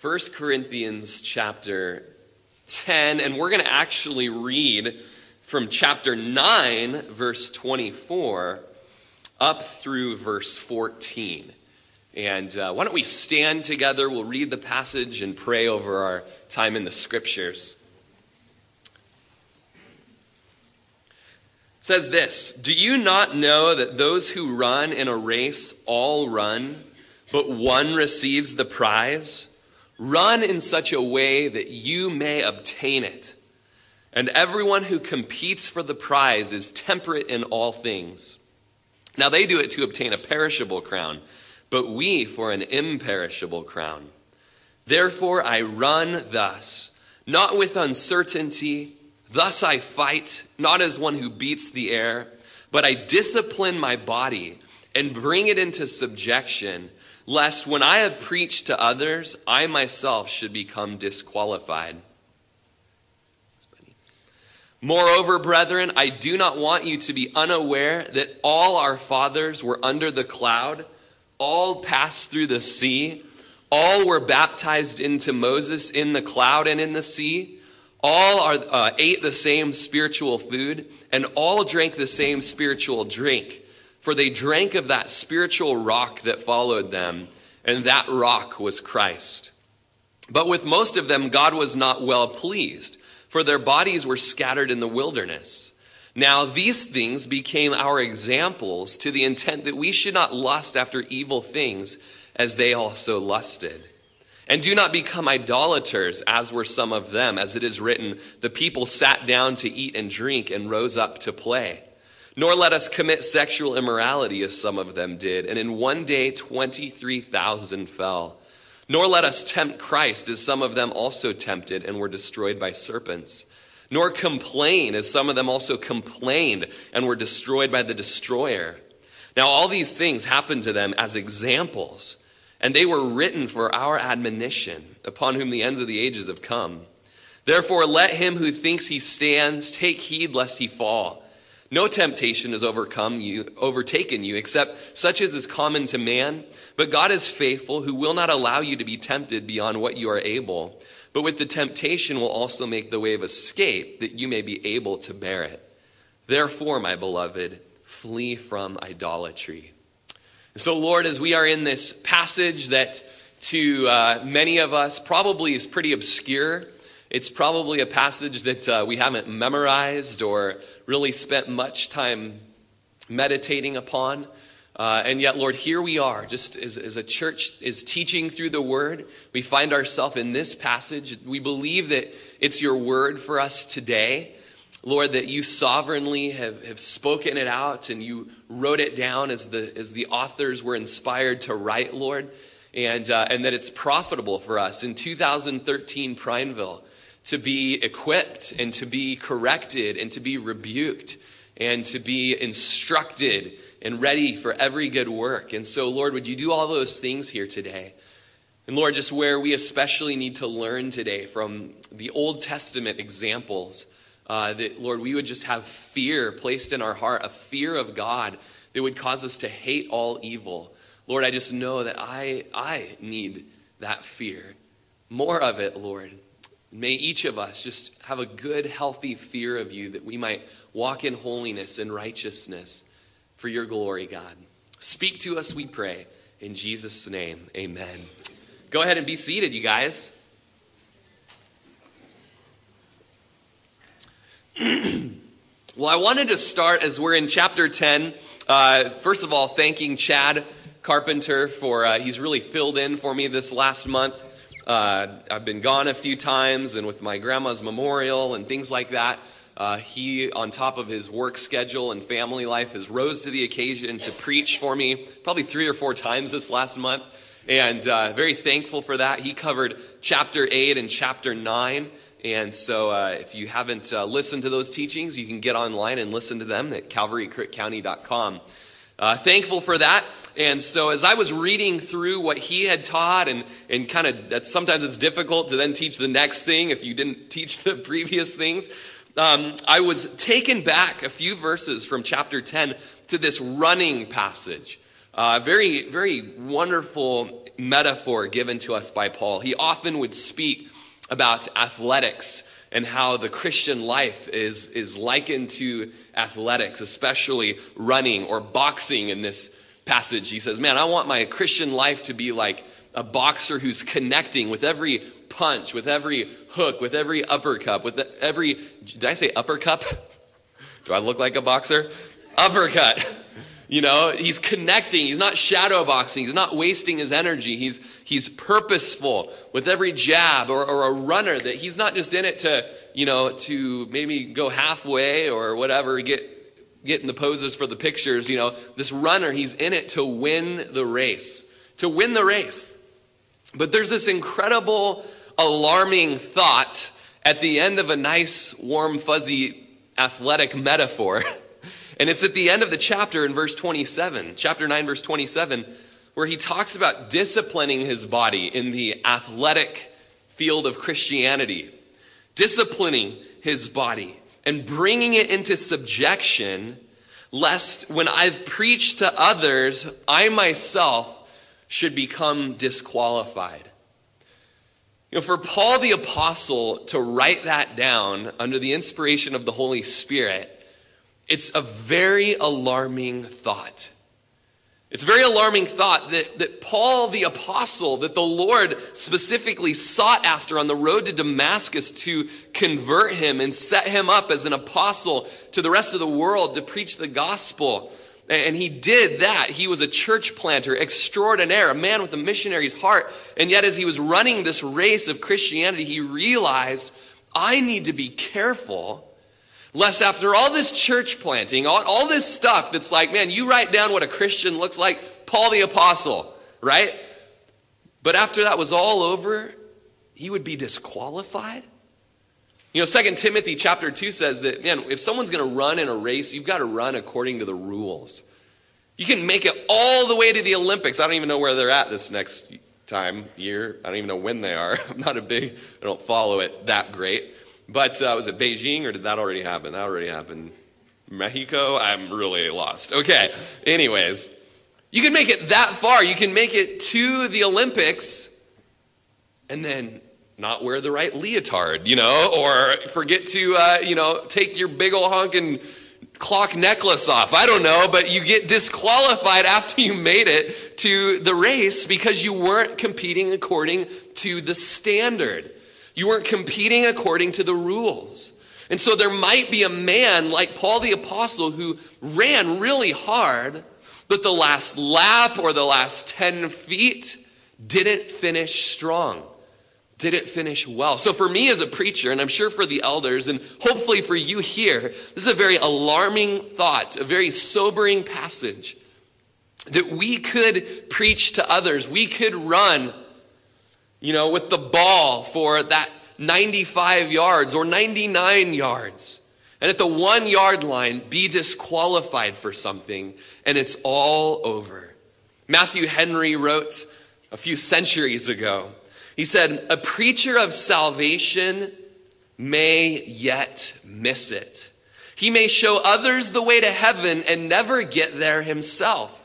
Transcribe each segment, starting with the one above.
1 Corinthians chapter 10, and we're going to actually read from chapter 9, verse 24, up through verse 14. And uh, why don't we stand together? We'll read the passage and pray over our time in the scriptures. It says this Do you not know that those who run in a race all run, but one receives the prize? Run in such a way that you may obtain it. And everyone who competes for the prize is temperate in all things. Now they do it to obtain a perishable crown, but we for an imperishable crown. Therefore I run thus, not with uncertainty. Thus I fight, not as one who beats the air, but I discipline my body and bring it into subjection lest when I have preached to others, I myself should become disqualified. Moreover, brethren, I do not want you to be unaware that all our fathers were under the cloud, all passed through the sea, all were baptized into Moses in the cloud and in the sea, all are, uh, ate the same spiritual food, and all drank the same spiritual drink for they drank of that spiritual rock that followed them, and that rock was Christ. But with most of them, God was not well pleased, for their bodies were scattered in the wilderness. Now, these things became our examples to the intent that we should not lust after evil things as they also lusted. And do not become idolaters, as were some of them, as it is written, the people sat down to eat and drink and rose up to play. Nor let us commit sexual immorality as some of them did, and in one day 23,000 fell. Nor let us tempt Christ as some of them also tempted and were destroyed by serpents. Nor complain as some of them also complained and were destroyed by the destroyer. Now, all these things happened to them as examples, and they were written for our admonition, upon whom the ends of the ages have come. Therefore, let him who thinks he stands take heed lest he fall. No temptation has overcome you, overtaken you, except such as is common to man. But God is faithful, who will not allow you to be tempted beyond what you are able. But with the temptation will also make the way of escape, that you may be able to bear it. Therefore, my beloved, flee from idolatry. So, Lord, as we are in this passage that to uh, many of us probably is pretty obscure, it's probably a passage that uh, we haven't memorized or really spent much time meditating upon. Uh, and yet, Lord, here we are, just as, as a church is teaching through the word. We find ourselves in this passage. We believe that it's your word for us today. Lord, that you sovereignly have, have spoken it out and you wrote it down as the, as the authors were inspired to write, Lord, and, uh, and that it's profitable for us. In 2013, Prineville, to be equipped and to be corrected and to be rebuked and to be instructed and ready for every good work. And so, Lord, would you do all those things here today? And Lord, just where we especially need to learn today from the Old Testament examples, uh, that, Lord, we would just have fear placed in our heart, a fear of God that would cause us to hate all evil. Lord, I just know that I, I need that fear. More of it, Lord. May each of us just have a good, healthy fear of you that we might walk in holiness and righteousness for your glory, God. Speak to us, we pray. In Jesus' name, amen. Go ahead and be seated, you guys. well, I wanted to start as we're in chapter 10. Uh, first of all, thanking Chad Carpenter for, uh, he's really filled in for me this last month. Uh, I've been gone a few times, and with my grandma's memorial and things like that, uh, he, on top of his work schedule and family life, has rose to the occasion to preach for me probably three or four times this last month, and uh, very thankful for that. He covered chapter eight and chapter nine. And so, uh, if you haven't uh, listened to those teachings, you can get online and listen to them at calvarycounty.com. Uh, thankful for that. And so, as I was reading through what he had taught, and, and kind of that sometimes it's difficult to then teach the next thing if you didn't teach the previous things, um, I was taken back a few verses from chapter 10 to this running passage. Uh, very, very wonderful metaphor given to us by Paul. He often would speak about athletics and how the Christian life is, is likened to athletics, especially running or boxing in this passage. He says, Man, I want my Christian life to be like a boxer who's connecting with every punch, with every hook, with every uppercut, with every. Did I say uppercut? Do I look like a boxer? Uppercut. You know, he's connecting. He's not shadow boxing. He's not wasting his energy. He's, he's purposeful with every jab or, or a runner that he's not just in it to, you know, to maybe go halfway or whatever, get, get in the poses for the pictures. You know, this runner, he's in it to win the race, to win the race. But there's this incredible, alarming thought at the end of a nice, warm, fuzzy athletic metaphor. And it's at the end of the chapter in verse 27, chapter 9, verse 27, where he talks about disciplining his body in the athletic field of Christianity, disciplining his body and bringing it into subjection, lest when I've preached to others, I myself should become disqualified. You know, for Paul the Apostle to write that down under the inspiration of the Holy Spirit it's a very alarming thought. It's a very alarming thought that, that Paul the apostle, that the Lord specifically sought after on the road to Damascus to convert him and set him up as an apostle to the rest of the world to preach the gospel. And he did that. He was a church planter extraordinaire, a man with a missionary's heart. And yet, as he was running this race of Christianity, he realized I need to be careful Lest after all this church planting, all, all this stuff that's like, man, you write down what a Christian looks like, Paul the Apostle, right? But after that was all over, he would be disqualified. You know, Second Timothy chapter 2 says that, man, if someone's going to run in a race, you've got to run according to the rules. You can make it all the way to the Olympics. I don't even know where they're at this next time, year. I don't even know when they are. I'm not a big, I don't follow it that great. But uh, was it Beijing or did that already happen? That already happened. Mexico? I'm really lost. Okay. Anyways, you can make it that far. You can make it to the Olympics and then not wear the right leotard, you know, or forget to, uh, you know, take your big old honking clock necklace off. I don't know, but you get disqualified after you made it to the race because you weren't competing according to the standard. You weren't competing according to the rules. And so there might be a man like Paul the Apostle who ran really hard, but the last lap or the last 10 feet didn't finish strong, didn't finish well. So for me as a preacher, and I'm sure for the elders, and hopefully for you here, this is a very alarming thought, a very sobering passage that we could preach to others. We could run you know, with the ball for that 95 yards or 99 yards. And at the one yard line, be disqualified for something, and it's all over. Matthew Henry wrote a few centuries ago. He said, A preacher of salvation may yet miss it. He may show others the way to heaven and never get there himself.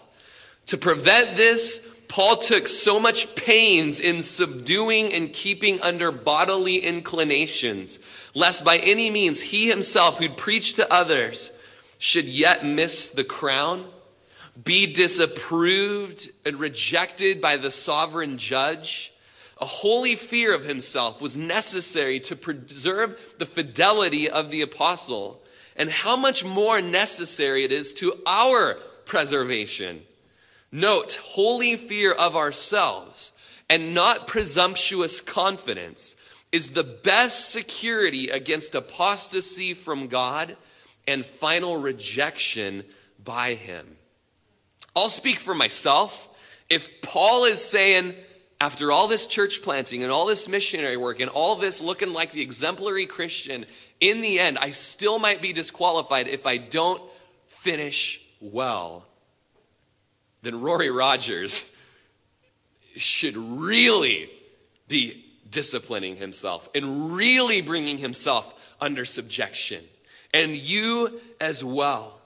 To prevent this, Paul took so much pains in subduing and keeping under bodily inclinations, lest by any means he himself, who'd preached to others, should yet miss the crown, be disapproved and rejected by the sovereign judge. A holy fear of himself was necessary to preserve the fidelity of the apostle, and how much more necessary it is to our preservation Note, holy fear of ourselves and not presumptuous confidence is the best security against apostasy from God and final rejection by Him. I'll speak for myself. If Paul is saying, after all this church planting and all this missionary work and all this looking like the exemplary Christian, in the end, I still might be disqualified if I don't finish well then Rory Rogers should really be disciplining himself and really bringing himself under subjection. And you as well.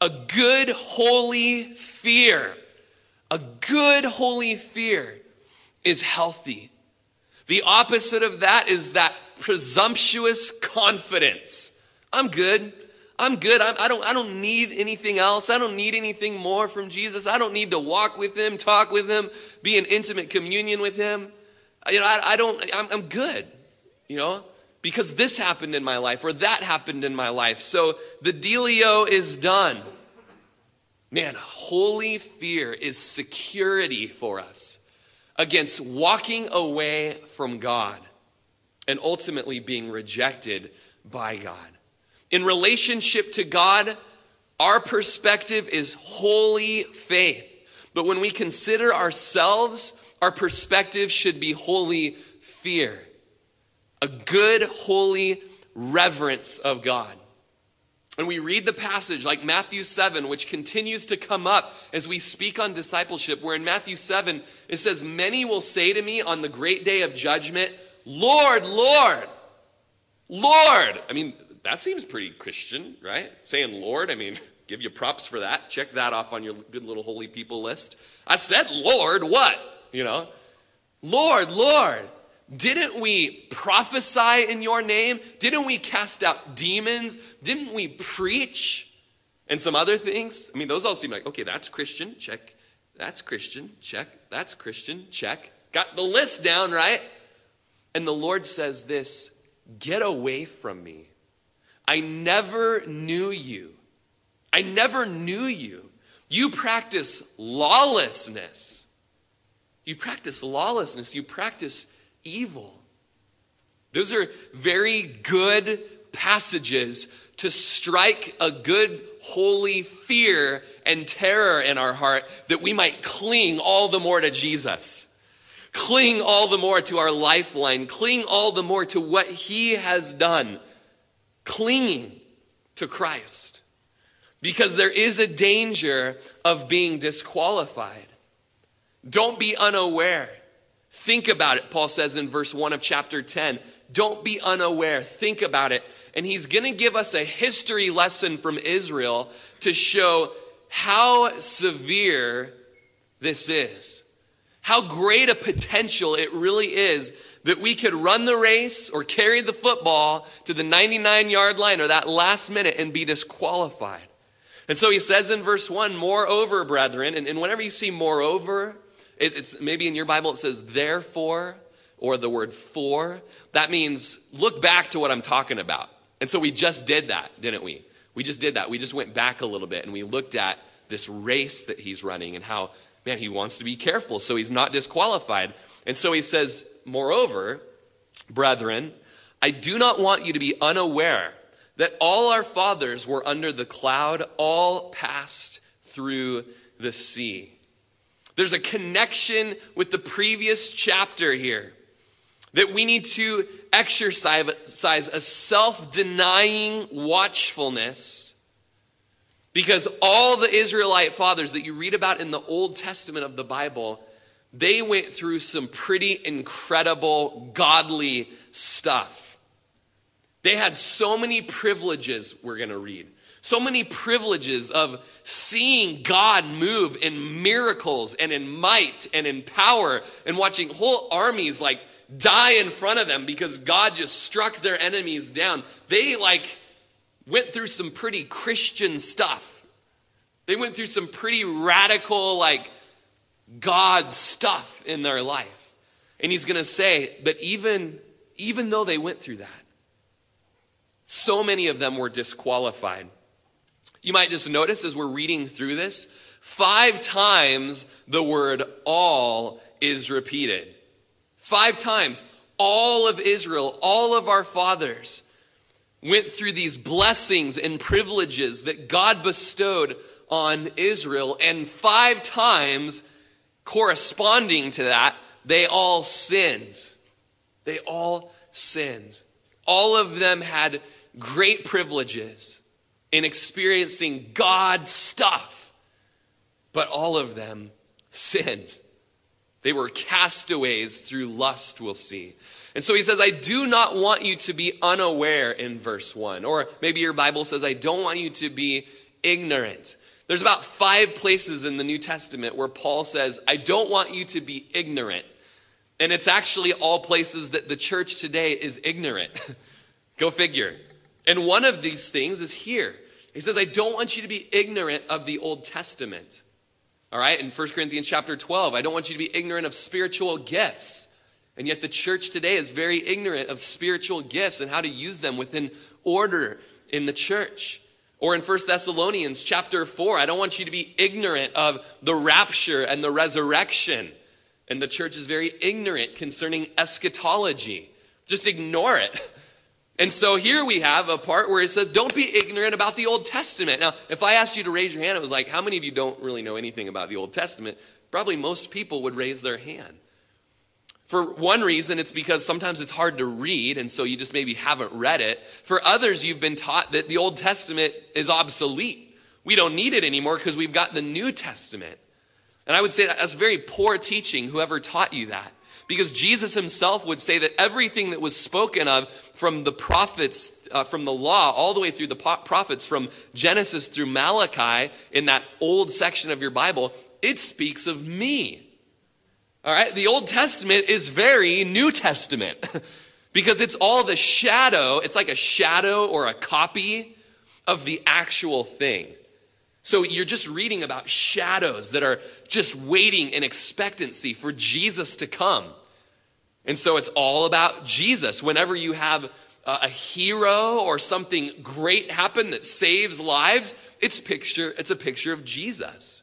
A good, holy fear a good holy fear is healthy. The opposite of that is that presumptuous confidence. I'm good. I'm good. I'm, I don't, I don't need anything else. I don't need anything more from Jesus. I don't need to walk with him, talk with him, be in intimate communion with him. You know, I, I don't, I'm, I'm good, you know, because this happened in my life or that happened in my life. So the dealio is done. Man, holy fear is security for us against walking away from God and ultimately being rejected by God. In relationship to God, our perspective is holy faith. But when we consider ourselves, our perspective should be holy fear. A good, holy reverence of God. And we read the passage like Matthew 7, which continues to come up as we speak on discipleship, where in Matthew 7, it says, Many will say to me on the great day of judgment, Lord, Lord, Lord. I mean, that seems pretty Christian, right? Saying Lord, I mean, give you props for that. Check that off on your good little holy people list. I said, Lord, what? You know, Lord, Lord. Didn't we prophesy in your name? Didn't we cast out demons? Didn't we preach? And some other things? I mean, those all seem like, okay, that's Christian, check. That's Christian, check. That's Christian, check. Got the list down, right? And the Lord says this Get away from me. I never knew you. I never knew you. You practice lawlessness. You practice lawlessness. You practice evil. Those are very good passages to strike a good holy fear and terror in our heart that we might cling all the more to Jesus. Cling all the more to our lifeline. Cling all the more to what He has done. Clinging to Christ. Because there is a danger of being disqualified. Don't be unaware Think about it, Paul says in verse 1 of chapter 10. Don't be unaware. Think about it. And he's going to give us a history lesson from Israel to show how severe this is. How great a potential it really is that we could run the race or carry the football to the 99 yard line or that last minute and be disqualified. And so he says in verse 1, moreover, brethren, and, and whenever you see moreover, it, it's maybe in your Bible it says therefore or the word for. That means look back to what I'm talking about. And so we just did that, didn't we? We just did that. We just went back a little bit and we looked at this race that he's running and how, man, he wants to be careful so he's not disqualified. And so he says, Moreover, brethren, I do not want you to be unaware that all our fathers were under the cloud, all passed through the sea. There's a connection with the previous chapter here that we need to exercise a self denying watchfulness because all the Israelite fathers that you read about in the Old Testament of the Bible, they went through some pretty incredible godly stuff. They had so many privileges, we're going to read so many privileges of seeing God move in miracles and in might and in power and watching whole armies like die in front of them because God just struck their enemies down. They like went through some pretty Christian stuff. They went through some pretty radical like God stuff in their life. And he's going to say, but even even though they went through that, so many of them were disqualified. You might just notice as we're reading through this, five times the word all is repeated. Five times. All of Israel, all of our fathers went through these blessings and privileges that God bestowed on Israel. And five times corresponding to that, they all sinned. They all sinned. All of them had great privileges in experiencing God stuff, but all of them sinned. They were castaways through lust, we'll see. And so he says, I do not want you to be unaware in verse 1. Or maybe your Bible says, I don't want you to be ignorant. There's about five places in the New Testament where Paul says, I don't want you to be ignorant. And it's actually all places that the church today is ignorant. Go figure. And one of these things is here. He says, I don't want you to be ignorant of the Old Testament. All right, in 1 Corinthians chapter 12, I don't want you to be ignorant of spiritual gifts. And yet the church today is very ignorant of spiritual gifts and how to use them within order in the church. Or in 1 Thessalonians chapter 4, I don't want you to be ignorant of the rapture and the resurrection. And the church is very ignorant concerning eschatology. Just ignore it. And so here we have a part where it says, don't be ignorant about the Old Testament. Now, if I asked you to raise your hand, it was like, how many of you don't really know anything about the Old Testament? Probably most people would raise their hand. For one reason, it's because sometimes it's hard to read, and so you just maybe haven't read it. For others, you've been taught that the Old Testament is obsolete. We don't need it anymore because we've got the New Testament. And I would say that's very poor teaching, whoever taught you that. Because Jesus himself would say that everything that was spoken of from the prophets, uh, from the law, all the way through the prophets, from Genesis through Malachi, in that old section of your Bible, it speaks of me. All right, the Old Testament is very New Testament because it's all the shadow, it's like a shadow or a copy of the actual thing. So you're just reading about shadows that are just waiting in expectancy for Jesus to come. And so it's all about Jesus. Whenever you have a hero or something great happen that saves lives, it's picture it's a picture of Jesus.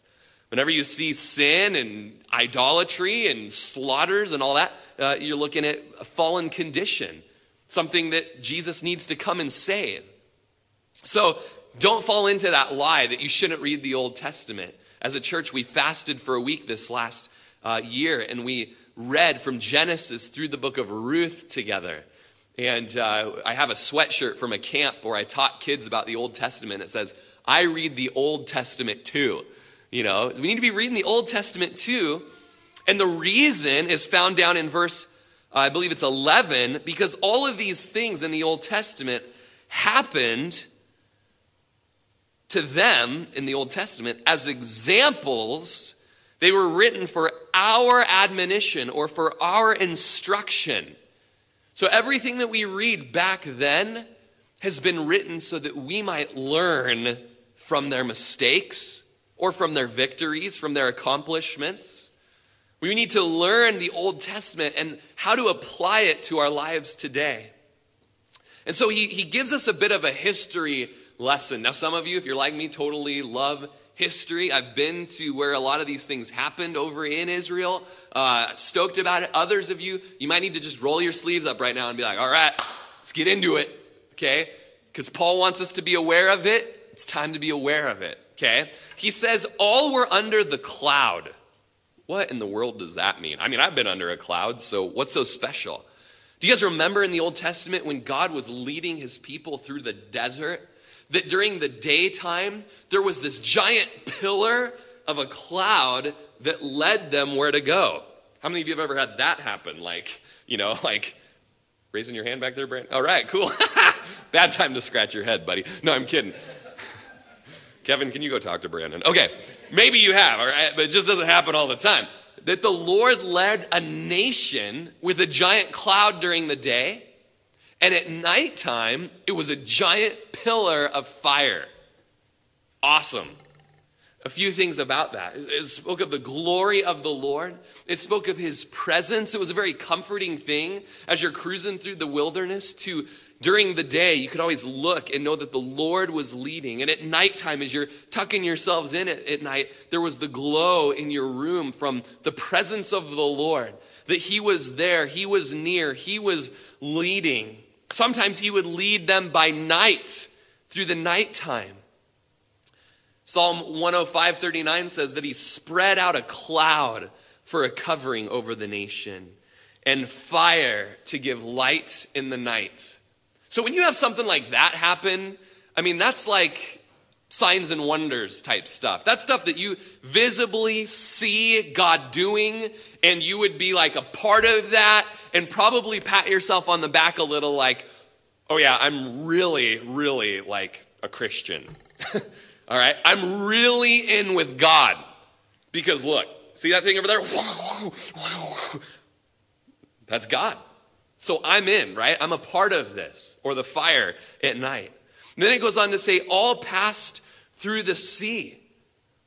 Whenever you see sin and idolatry and slaughters and all that, uh, you're looking at a fallen condition, something that Jesus needs to come and save. So don't fall into that lie that you shouldn't read the Old Testament. As a church, we fasted for a week this last uh, year and we read from Genesis through the book of Ruth together. And uh, I have a sweatshirt from a camp where I taught kids about the Old Testament. It says, I read the Old Testament too. You know, we need to be reading the Old Testament too. And the reason is found down in verse, I believe it's 11, because all of these things in the Old Testament happened to them in the Old Testament as examples. They were written for our admonition or for our instruction. So everything that we read back then has been written so that we might learn from their mistakes or from their victories, from their accomplishments. We need to learn the Old Testament and how to apply it to our lives today. And so he, he gives us a bit of a history lesson. Now, some of you, if you're like me, totally love history. I've been to where a lot of these things happened over in Israel. Uh, stoked about it. Others of you, you might need to just roll your sleeves up right now and be like, all right, let's get into it. Okay? Because Paul wants us to be aware of it. It's time to be aware of it. Okay? He says, All were under the cloud. What in the world does that mean? I mean, I've been under a cloud, so what's so special? Do you guys remember in the Old Testament when God was leading his people through the desert? That during the daytime, there was this giant pillar of a cloud that led them where to go. How many of you have ever had that happen? Like, you know, like raising your hand back there, Brandon? All right, cool. Bad time to scratch your head, buddy. No, I'm kidding. Kevin, can you go talk to Brandon? Okay, maybe you have, all right, but it just doesn't happen all the time. That the Lord led a nation with a giant cloud during the day, and at nighttime, it was a giant pillar of fire. Awesome. A few things about that. It spoke of the glory of the Lord. It spoke of his presence. It was a very comforting thing as you're cruising through the wilderness to during the day, you could always look and know that the Lord was leading. And at nighttime, as you're tucking yourselves in at, at night, there was the glow in your room from the presence of the Lord, that He was there, He was near, He was leading. Sometimes He would lead them by night through the nighttime. Psalm 105 39 says that He spread out a cloud for a covering over the nation and fire to give light in the night. So when you have something like that happen, I mean, that's like signs and wonders type stuff. That's stuff that you visibly see God doing, and you would be like a part of that, and probably pat yourself on the back a little, like, oh yeah, I'm really, really like a Christian. All right? I'm really in with God. Because look, see that thing over there? That's God. So I'm in, right? I'm a part of this, or the fire at night. And then it goes on to say, all passed through the sea.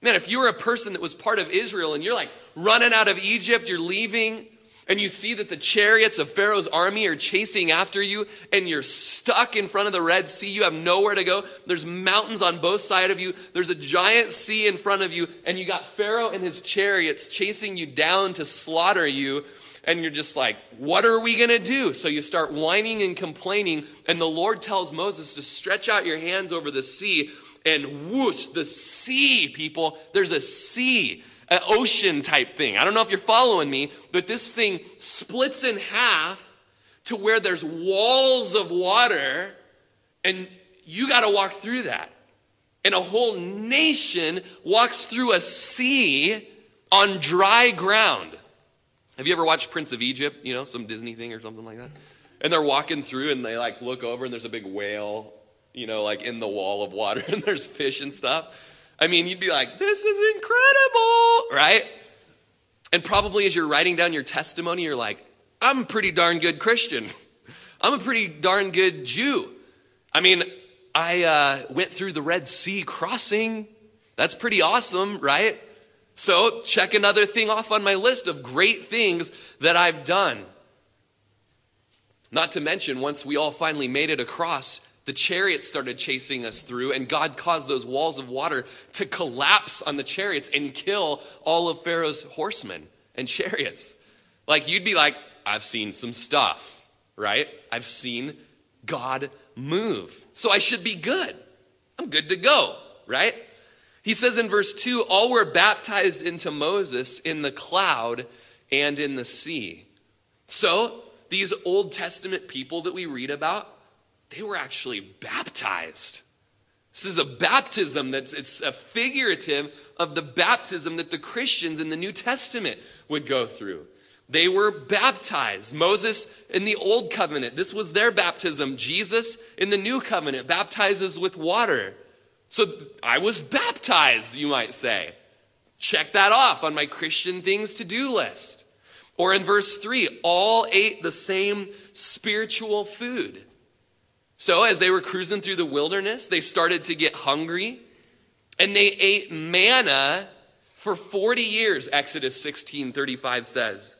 Man, if you were a person that was part of Israel and you're like running out of Egypt, you're leaving, and you see that the chariots of Pharaoh's army are chasing after you, and you're stuck in front of the Red Sea. You have nowhere to go. There's mountains on both sides of you. There's a giant sea in front of you, and you got Pharaoh and his chariots chasing you down to slaughter you. And you're just like, what are we going to do? So you start whining and complaining, and the Lord tells Moses to stretch out your hands over the sea, and whoosh, the sea, people, there's a sea an ocean type thing. I don't know if you're following me, but this thing splits in half to where there's walls of water, and you got to walk through that. And a whole nation walks through a sea on dry ground. Have you ever watched Prince of Egypt? You know, some Disney thing or something like that? And they're walking through and they like look over and there's a big whale, you know, like in the wall of water and there's fish and stuff. I mean, you'd be like, this is incredible, right? And probably as you're writing down your testimony, you're like, I'm a pretty darn good Christian. I'm a pretty darn good Jew. I mean, I uh, went through the Red Sea crossing. That's pretty awesome, right? So, check another thing off on my list of great things that I've done. Not to mention, once we all finally made it across, the chariots started chasing us through, and God caused those walls of water to collapse on the chariots and kill all of Pharaoh's horsemen and chariots. Like, you'd be like, I've seen some stuff, right? I've seen God move. So I should be good. I'm good to go, right? He says in verse 2 all were baptized into Moses in the cloud and in the sea. So, these Old Testament people that we read about, they were actually baptized. This is a baptism that's it's a figurative of the baptism that the Christians in the New Testament would go through. They were baptized. Moses in the Old Covenant, this was their baptism. Jesus in the New Covenant baptizes with water. So I was baptized, you might say. Check that off on my Christian things to do list. Or in verse 3, all ate the same spiritual food. So, as they were cruising through the wilderness, they started to get hungry and they ate manna for 40 years, Exodus 16 35 says.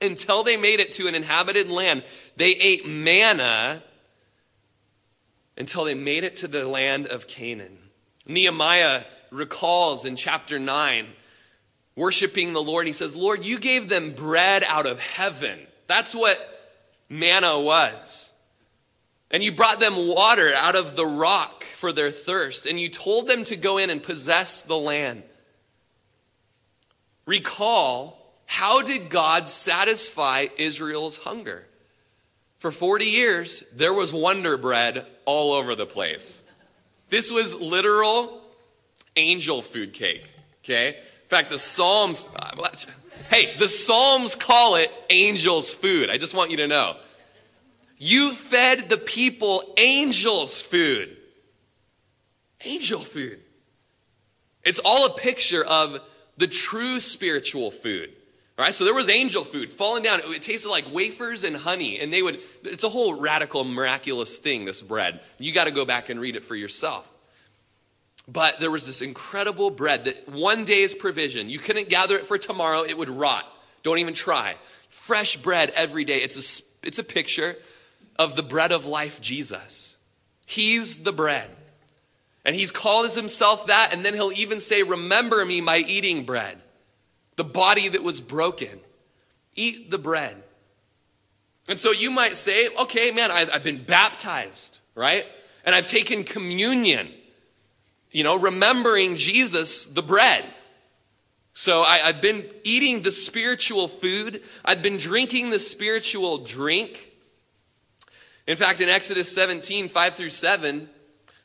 Until they made it to an inhabited land, they ate manna until they made it to the land of Canaan. Nehemiah recalls in chapter 9, worshiping the Lord, he says, Lord, you gave them bread out of heaven. That's what manna was. And you brought them water out of the rock for their thirst, and you told them to go in and possess the land. Recall, how did God satisfy Israel's hunger? For 40 years, there was wonder bread all over the place. This was literal angel food cake, okay? In fact, the Psalms, hey, the Psalms call it angel's food. I just want you to know. You fed the people angels' food. Angel food. It's all a picture of the true spiritual food. Right, so there was angel food falling down. It tasted like wafers and honey, and they would, it's a whole radical, miraculous thing, this bread. You got to go back and read it for yourself. But there was this incredible bread that one day's provision, you couldn't gather it for tomorrow, it would rot. Don't even try. Fresh bread every day. It's a, it's a picture of the bread of life, Jesus. He's the bread. And he's called himself that, and then he'll even say, Remember me by eating bread, the body that was broken. Eat the bread. And so you might say, Okay, man, I've been baptized, right? And I've taken communion, you know, remembering Jesus, the bread. So I, have been eating the spiritual food, I've been drinking the spiritual drink. In fact, in Exodus 17, 5 through 7,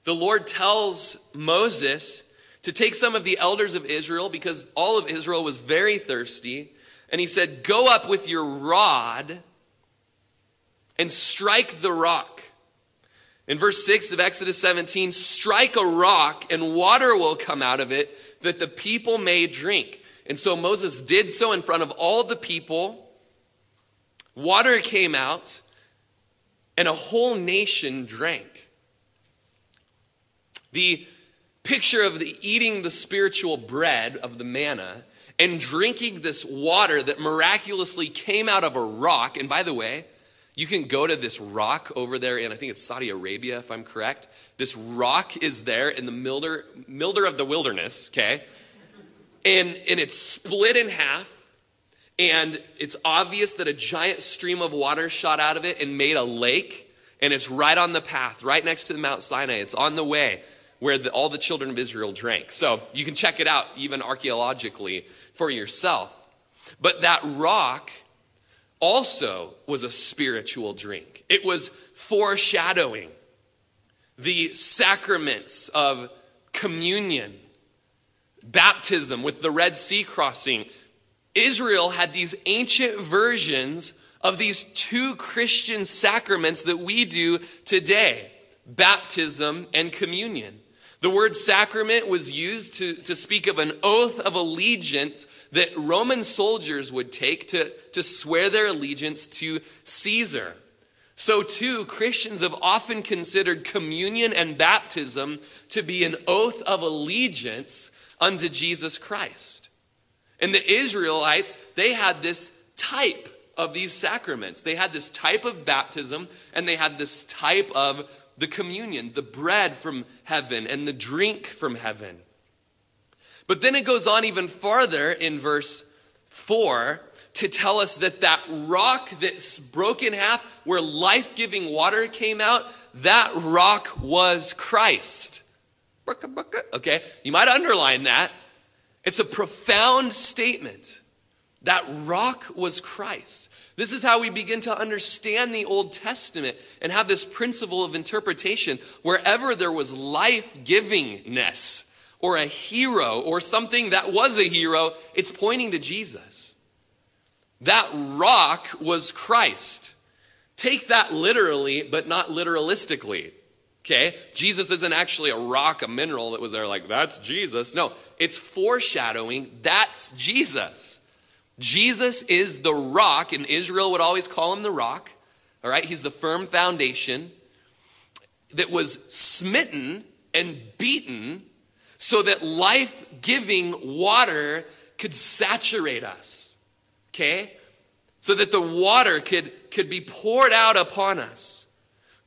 the Lord tells Moses to take some of the elders of Israel because all of Israel was very thirsty. And he said, Go up with your rod and strike the rock. In verse 6 of Exodus 17, strike a rock and water will come out of it that the people may drink. And so Moses did so in front of all the people. Water came out and a whole nation drank. The picture of the eating the spiritual bread of the manna and drinking this water that miraculously came out of a rock. And by the way, you can go to this rock over there in, I think it's Saudi Arabia, if I'm correct. This rock is there in the milder, milder of the wilderness, okay? And, and it's split in half. And it's obvious that a giant stream of water shot out of it and made a lake. And it's right on the path, right next to the Mount Sinai. It's on the way where the, all the children of Israel drank. So you can check it out, even archaeologically, for yourself. But that rock also was a spiritual drink. It was foreshadowing the sacraments of communion, baptism with the Red Sea crossing. Israel had these ancient versions of these two Christian sacraments that we do today baptism and communion. The word sacrament was used to, to speak of an oath of allegiance that Roman soldiers would take to, to swear their allegiance to Caesar. So, too, Christians have often considered communion and baptism to be an oath of allegiance unto Jesus Christ. And the Israelites, they had this type of these sacraments. They had this type of baptism and they had this type of the communion, the bread from heaven, and the drink from heaven. But then it goes on even farther in verse 4 to tell us that that rock that's broke in half, where life giving water came out, that rock was Christ. Okay, you might underline that. It's a profound statement. That rock was Christ. This is how we begin to understand the Old Testament and have this principle of interpretation. Wherever there was life givingness or a hero or something that was a hero, it's pointing to Jesus. That rock was Christ. Take that literally, but not literalistically. Okay? Jesus isn't actually a rock, a mineral that was there like, that's Jesus. No, it's foreshadowing that's Jesus. Jesus is the rock, and Israel would always call him the rock. All right, he's the firm foundation that was smitten and beaten so that life giving water could saturate us. Okay? So that the water could, could be poured out upon us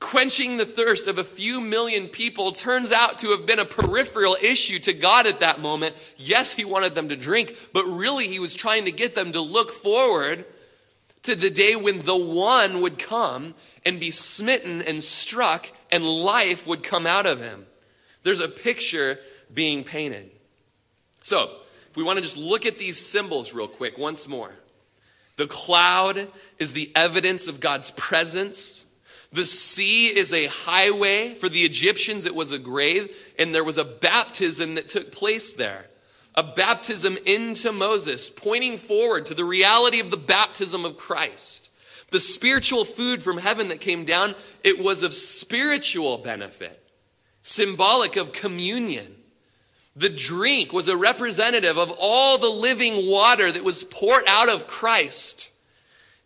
quenching the thirst of a few million people turns out to have been a peripheral issue to God at that moment. Yes, he wanted them to drink, but really he was trying to get them to look forward to the day when the one would come and be smitten and struck and life would come out of him. There's a picture being painted. So, if we want to just look at these symbols real quick once more. The cloud is the evidence of God's presence the sea is a highway. For the Egyptians, it was a grave, and there was a baptism that took place there. A baptism into Moses, pointing forward to the reality of the baptism of Christ. The spiritual food from heaven that came down, it was of spiritual benefit, symbolic of communion. The drink was a representative of all the living water that was poured out of Christ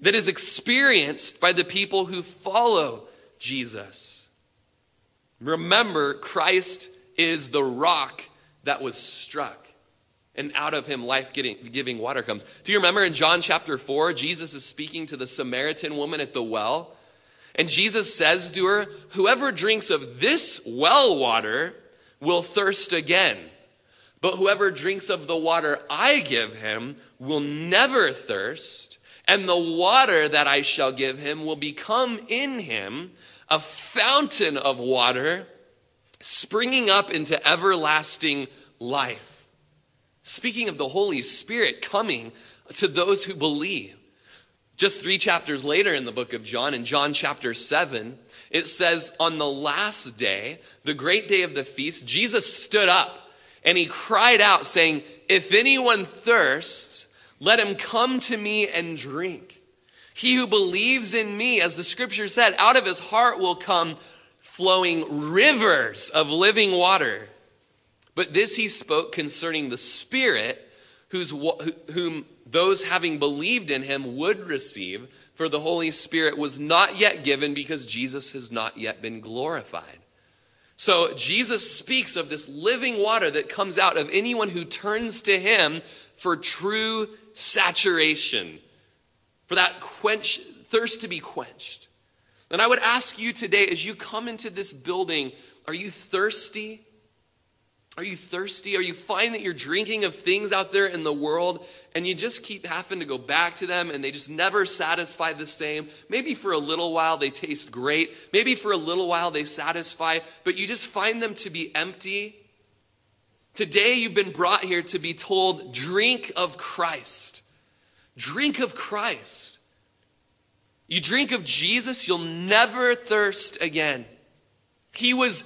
that is experienced by the people who follow Jesus. Remember, Christ is the rock that was struck, and out of him life giving water comes. Do you remember in John chapter 4, Jesus is speaking to the Samaritan woman at the well? And Jesus says to her, Whoever drinks of this well water will thirst again. But whoever drinks of the water I give him will never thirst and the water that I shall give him will become in him a fountain of water springing up into everlasting life. Speaking of the Holy Spirit coming to those who believe. Just three chapters later in the book of John, in John chapter 7, it says, On the last day, the great day of the feast, Jesus stood up and he cried out, saying, If anyone thirsts, let him come to me and drink. He who believes in me, as the scripture said, out of his heart will come flowing rivers of living water. But this he spoke concerning the Spirit, whose, whom those having believed in him would receive, for the Holy Spirit was not yet given because Jesus has not yet been glorified. So Jesus speaks of this living water that comes out of anyone who turns to him for true saturation, for that quench, thirst to be quenched. And I would ask you today, as you come into this building, are you thirsty? Are you thirsty? Are you find that you're drinking of things out there in the world and you just keep having to go back to them and they just never satisfy the same? Maybe for a little while they taste great. Maybe for a little while they satisfy, but you just find them to be empty. Today you've been brought here to be told, drink of Christ. Drink of Christ. You drink of Jesus, you'll never thirst again. He was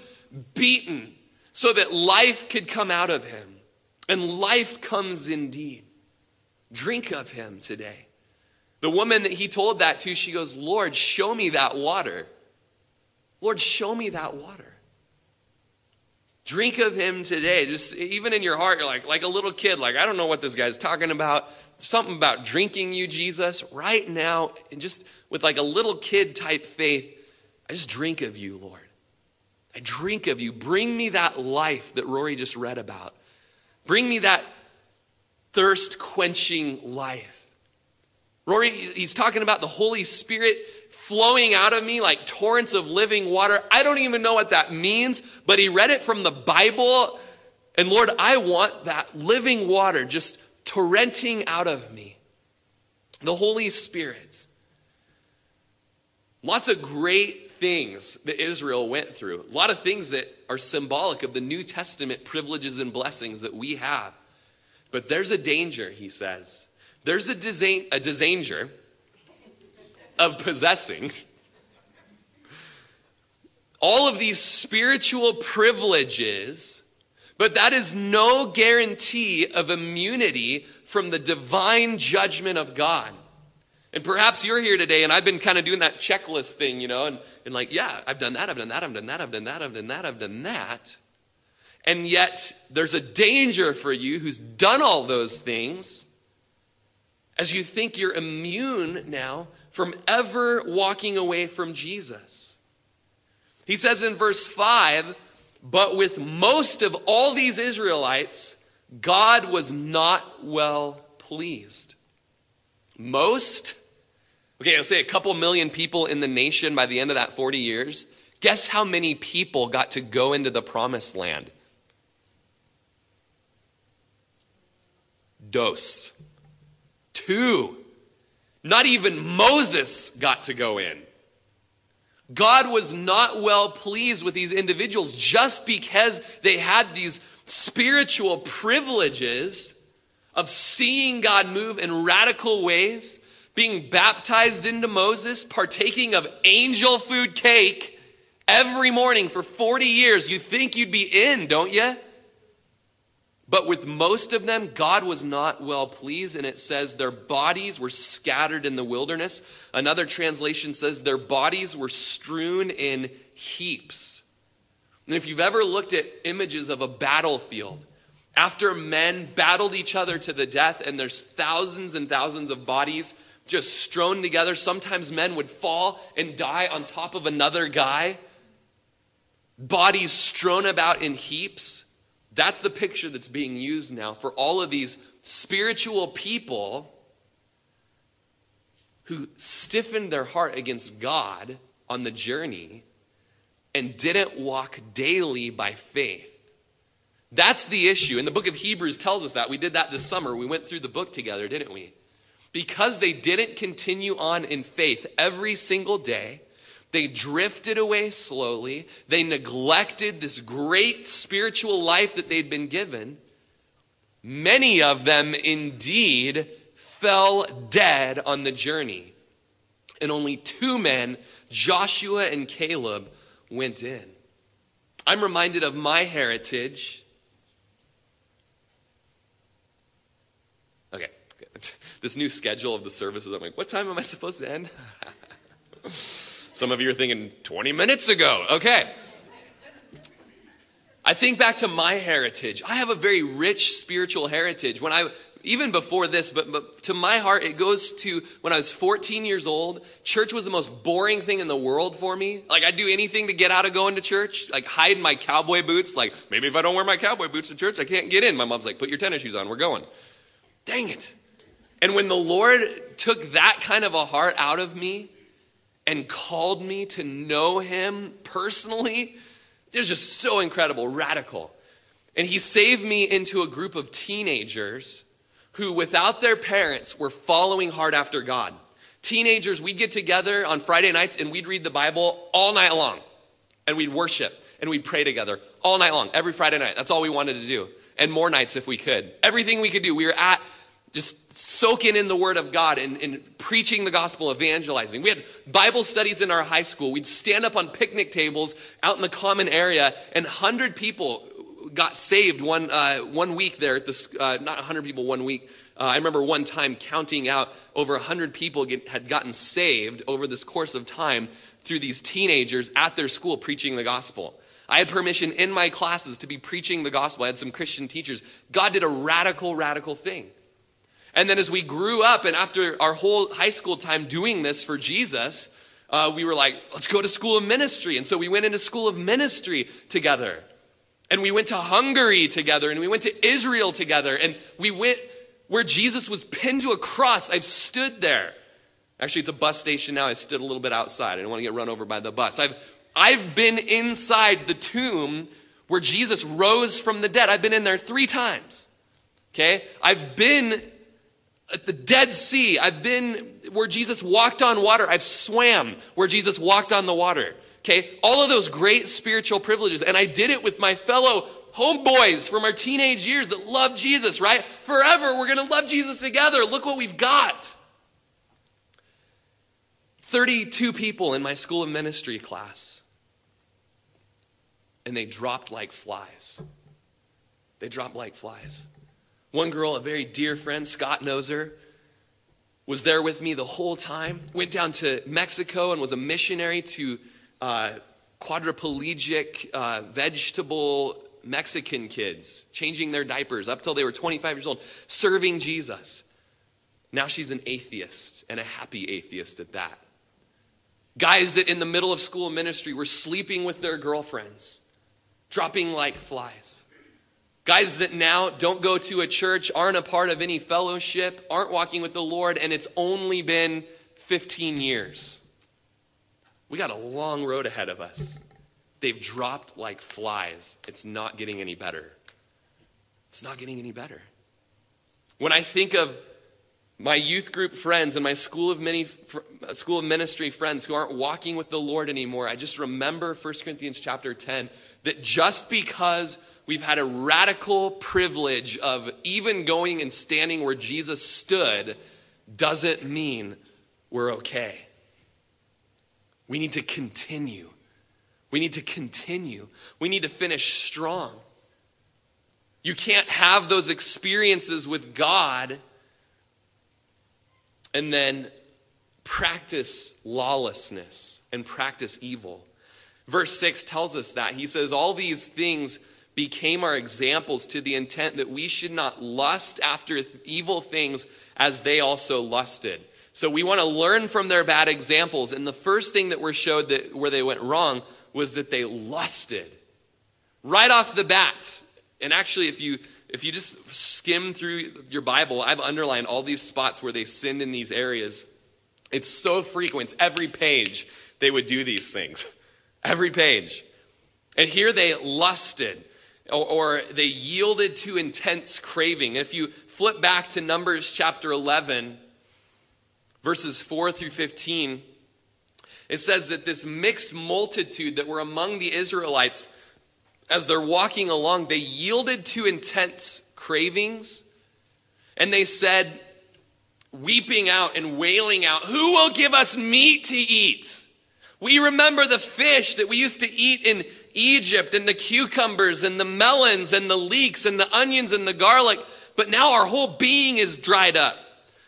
beaten so that life could come out of him. And life comes indeed. Drink of him today. The woman that he told that to, she goes, Lord, show me that water. Lord, show me that water. Drink of him today. Just even in your heart, you're like, like a little kid, like, I don't know what this guy's talking about. Something about drinking you, Jesus, right now, and just with like a little kid type faith, I just drink of you, Lord. I drink of you. Bring me that life that Rory just read about. Bring me that thirst quenching life. Rory, he's talking about the Holy Spirit flowing out of me like torrents of living water. I don't even know what that means, but he read it from the Bible. And Lord, I want that living water just torrenting out of me. The Holy Spirit. Lots of great things that Israel went through, a lot of things that are symbolic of the New Testament privileges and blessings that we have. But there's a danger, he says. There's a, disa- a danger of possessing all of these spiritual privileges, but that is no guarantee of immunity from the divine judgment of God. And perhaps you're here today and I've been kind of doing that checklist thing, you know, and, and like, yeah, I've done that, I've done that, I've done that, I've done that, I've done that, I've done that. And yet there's a danger for you who's done all those things as you think you're immune now from ever walking away from Jesus. He says in verse 5 But with most of all these Israelites, God was not well pleased. Most Okay, let's say a couple million people in the nation by the end of that 40 years. Guess how many people got to go into the promised land? Dos. Two. Not even Moses got to go in. God was not well pleased with these individuals just because they had these spiritual privileges of seeing God move in radical ways being baptized into Moses, partaking of angel food cake every morning for 40 years. You think you'd be in, don't you? But with most of them, God was not well pleased, and it says their bodies were scattered in the wilderness. Another translation says their bodies were strewn in heaps. And if you've ever looked at images of a battlefield, after men battled each other to the death, and there's thousands and thousands of bodies just strewn together. Sometimes men would fall and die on top of another guy, bodies strewn about in heaps. That's the picture that's being used now for all of these spiritual people who stiffened their heart against God on the journey and didn't walk daily by faith. That's the issue. And the book of Hebrews tells us that. We did that this summer. We went through the book together, didn't we? Because they didn't continue on in faith every single day, they drifted away slowly. They neglected this great spiritual life that they'd been given. Many of them indeed fell dead on the journey. And only two men, Joshua and Caleb, went in. I'm reminded of my heritage Okay, this new schedule of the services. I'm like, what time am I supposed to end? Some of you are thinking 20 minutes ago. Okay. I think back to my heritage. I have a very rich spiritual heritage. When I even before this, but, but to my heart, it goes to when I was 14 years old. Church was the most boring thing in the world for me. Like, I'd do anything to get out of going to church, like hide my cowboy boots. Like, maybe if I don't wear my cowboy boots to church, I can't get in. My mom's like, put your tennis shoes on, we're going. Dang it. And when the Lord took that kind of a heart out of me and called me to know Him personally, it was just so incredible, radical. And He saved me into a group of teenagers who, without their parents, were following hard after God. Teenagers, we'd get together on Friday nights and we'd read the Bible all night long. And we'd worship and we'd pray together all night long, every Friday night. That's all we wanted to do. And more nights if we could. Everything we could do. We were at just soaking in the Word of God and, and, preaching the gospel, evangelizing. We had Bible studies in our high school. We'd stand up on picnic tables out in the common area, and 100 people got saved one, uh, one week there at this, uh, not 100 people one week. Uh, I remember one time counting out over 100 people get, had gotten saved over this course of time through these teenagers at their school preaching the gospel. I had permission in my classes to be preaching the gospel. I had some Christian teachers. God did a radical, radical thing. And then as we grew up, and after our whole high school time doing this for Jesus, uh, we were like, let's go to school of ministry. And so we went into school of ministry together. And we went to Hungary together, and we went to Israel together, and we went where Jesus was pinned to a cross. I've stood there. Actually, it's a bus station now. I stood a little bit outside. I didn't want to get run over by the bus. I've, I've been inside the tomb where Jesus rose from the dead. I've been in there three times. Okay? I've been at the Dead Sea. I've been where Jesus walked on water. I've swam where Jesus walked on the water. Okay, all of those great spiritual privileges. And I did it with my fellow homeboys from our teenage years that love Jesus, right? Forever, we're going to love Jesus together. Look what we've got. 32 people in my school of ministry class. And they dropped like flies. They dropped like flies. One girl, a very dear friend, Scott knows her, was there with me the whole time. Went down to Mexico and was a missionary to uh, quadriplegic uh, vegetable Mexican kids, changing their diapers up till they were 25 years old, serving Jesus. Now she's an atheist and a happy atheist at that. Guys that in the middle of school ministry were sleeping with their girlfriends, dropping like flies. Guys that now don't go to a church, aren't a part of any fellowship, aren't walking with the Lord, and it's only been 15 years. We got a long road ahead of us. They've dropped like flies. It's not getting any better. It's not getting any better. When I think of my youth group friends and my school of, many, school of ministry friends who aren't walking with the Lord anymore, I just remember 1 Corinthians chapter 10 that just because we've had a radical privilege of even going and standing where Jesus stood doesn't mean we're okay. We need to continue. We need to continue. We need to finish strong. You can't have those experiences with God and then practice lawlessness and practice evil. Verse 6 tells us that. He says, All these things became our examples to the intent that we should not lust after evil things as they also lusted. So we want to learn from their bad examples. And the first thing that we're showed that where they went wrong was that they lusted. Right off the bat. And actually, if you if you just skim through your Bible, I've underlined all these spots where they sinned in these areas. It's so frequent. Every page they would do these things. Every page. And here they lusted or, or they yielded to intense craving. If you flip back to Numbers chapter 11, verses 4 through 15, it says that this mixed multitude that were among the Israelites, as they're walking along, they yielded to intense cravings. And they said, weeping out and wailing out, Who will give us meat to eat? We remember the fish that we used to eat in Egypt and the cucumbers and the melons and the leeks and the onions and the garlic, but now our whole being is dried up.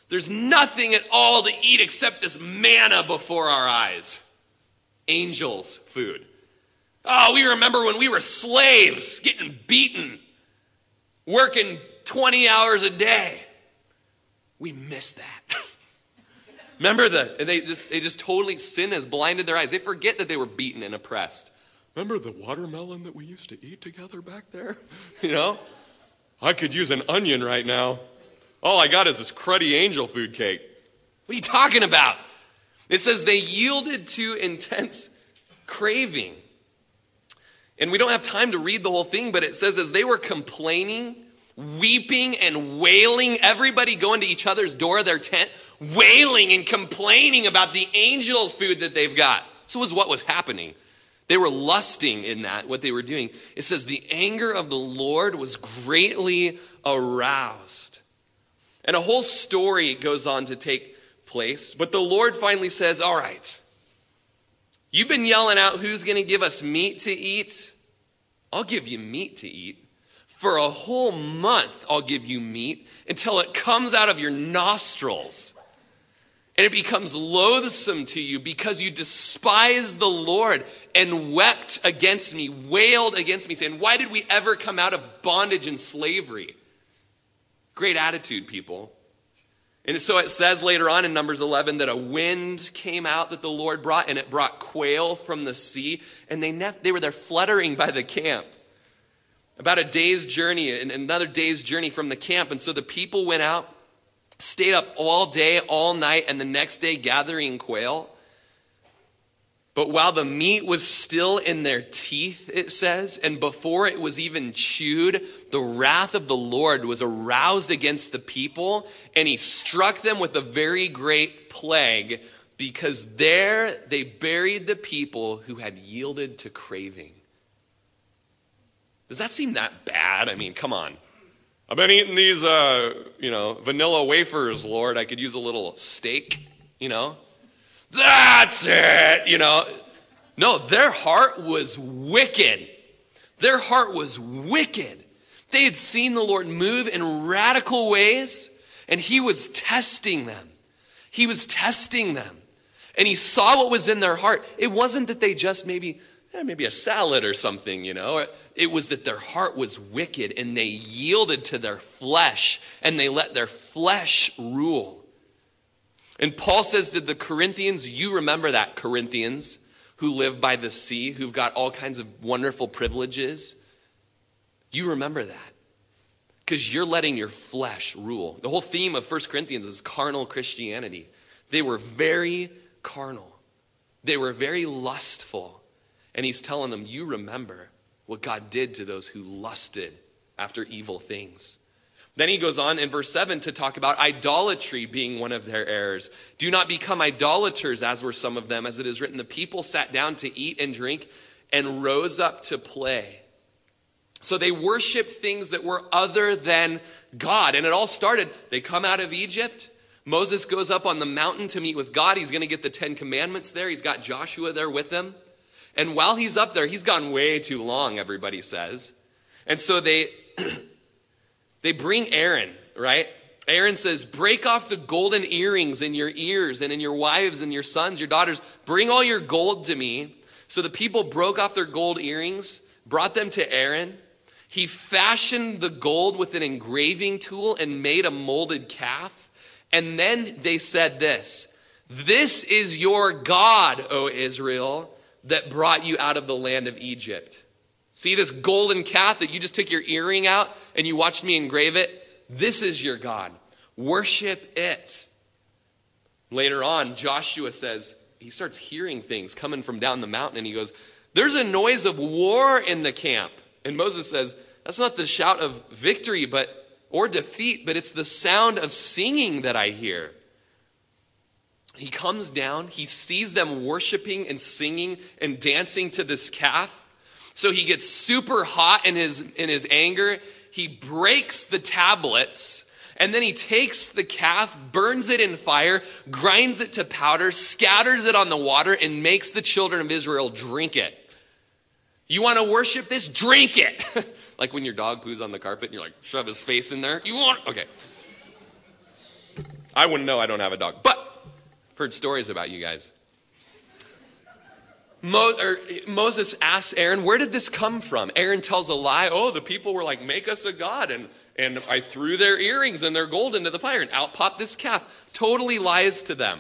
There's nothing at all to eat except this manna before our eyes. angels' food. Oh, we remember when we were slaves, getting beaten, working 20 hours a day. We miss that. remember the they just they just totally sin has blinded their eyes. They forget that they were beaten and oppressed. Remember the watermelon that we used to eat together back there? You know? I could use an onion right now. All I got is this cruddy angel food cake. What are you talking about? It says they yielded to intense craving. And we don't have time to read the whole thing, but it says as they were complaining, weeping and wailing, everybody going to each other's door of their tent, wailing and complaining about the angel food that they've got. This was what was happening. They were lusting in that, what they were doing. It says the anger of the Lord was greatly aroused. And a whole story goes on to take place. But the Lord finally says, All right, you've been yelling out who's going to give us meat to eat. I'll give you meat to eat. For a whole month, I'll give you meat until it comes out of your nostrils. And it becomes loathsome to you because you despise the Lord and wept against me, wailed against me, saying, Why did we ever come out of bondage and slavery? Great attitude, people. And so it says later on in Numbers 11 that a wind came out that the Lord brought, and it brought quail from the sea, and they, they were there fluttering by the camp. About a day's journey, and another day's journey from the camp. And so the people went out, stayed up all day, all night, and the next day gathering quail. But while the meat was still in their teeth, it says, and before it was even chewed, the wrath of the Lord was aroused against the people, and he struck them with a very great plague, because there they buried the people who had yielded to craving. Does that seem that bad? I mean, come on. I've been eating these, uh, you know, vanilla wafers, Lord. I could use a little steak, you know. That's it, you know. No, their heart was wicked. Their heart was wicked. They had seen the Lord move in radical ways, and He was testing them. He was testing them. And He saw what was in their heart. It wasn't that they just maybe, eh, maybe a salad or something, you know. It was that their heart was wicked and they yielded to their flesh and they let their flesh rule. And Paul says to the Corinthians, you remember that, Corinthians, who live by the sea, who've got all kinds of wonderful privileges. You remember that because you're letting your flesh rule. The whole theme of 1 Corinthians is carnal Christianity. They were very carnal, they were very lustful. And he's telling them, You remember what God did to those who lusted after evil things. Then he goes on in verse 7 to talk about idolatry being one of their errors. Do not become idolaters, as were some of them, as it is written, the people sat down to eat and drink and rose up to play. So they worshiped things that were other than God. And it all started, they come out of Egypt. Moses goes up on the mountain to meet with God. He's going to get the Ten Commandments there. He's got Joshua there with him. And while he's up there, he's gone way too long, everybody says. And so they They bring Aaron, right? Aaron says, Break off the golden earrings in your ears and in your wives and your sons, your daughters. Bring all your gold to me. So the people broke off their gold earrings, brought them to Aaron. He fashioned the gold with an engraving tool and made a molded calf. And then they said this This is your God, O Israel, that brought you out of the land of Egypt. See this golden calf that you just took your earring out and you watched me engrave it? This is your God. Worship it. Later on, Joshua says, he starts hearing things coming from down the mountain and he goes, There's a noise of war in the camp. And Moses says, That's not the shout of victory but or defeat, but it's the sound of singing that I hear. He comes down, he sees them worshiping and singing and dancing to this calf. So he gets super hot in his, in his anger. He breaks the tablets and then he takes the calf, burns it in fire, grinds it to powder, scatters it on the water, and makes the children of Israel drink it. You want to worship this? Drink it. like when your dog poos on the carpet and you're like, shove his face in there. You want? Okay. I wouldn't know. I don't have a dog. But heard stories about you guys. Mo, er, Moses asks Aaron, Where did this come from? Aaron tells a lie. Oh, the people were like, Make us a God. And, and I threw their earrings and their gold into the fire, and out popped this calf. Totally lies to them.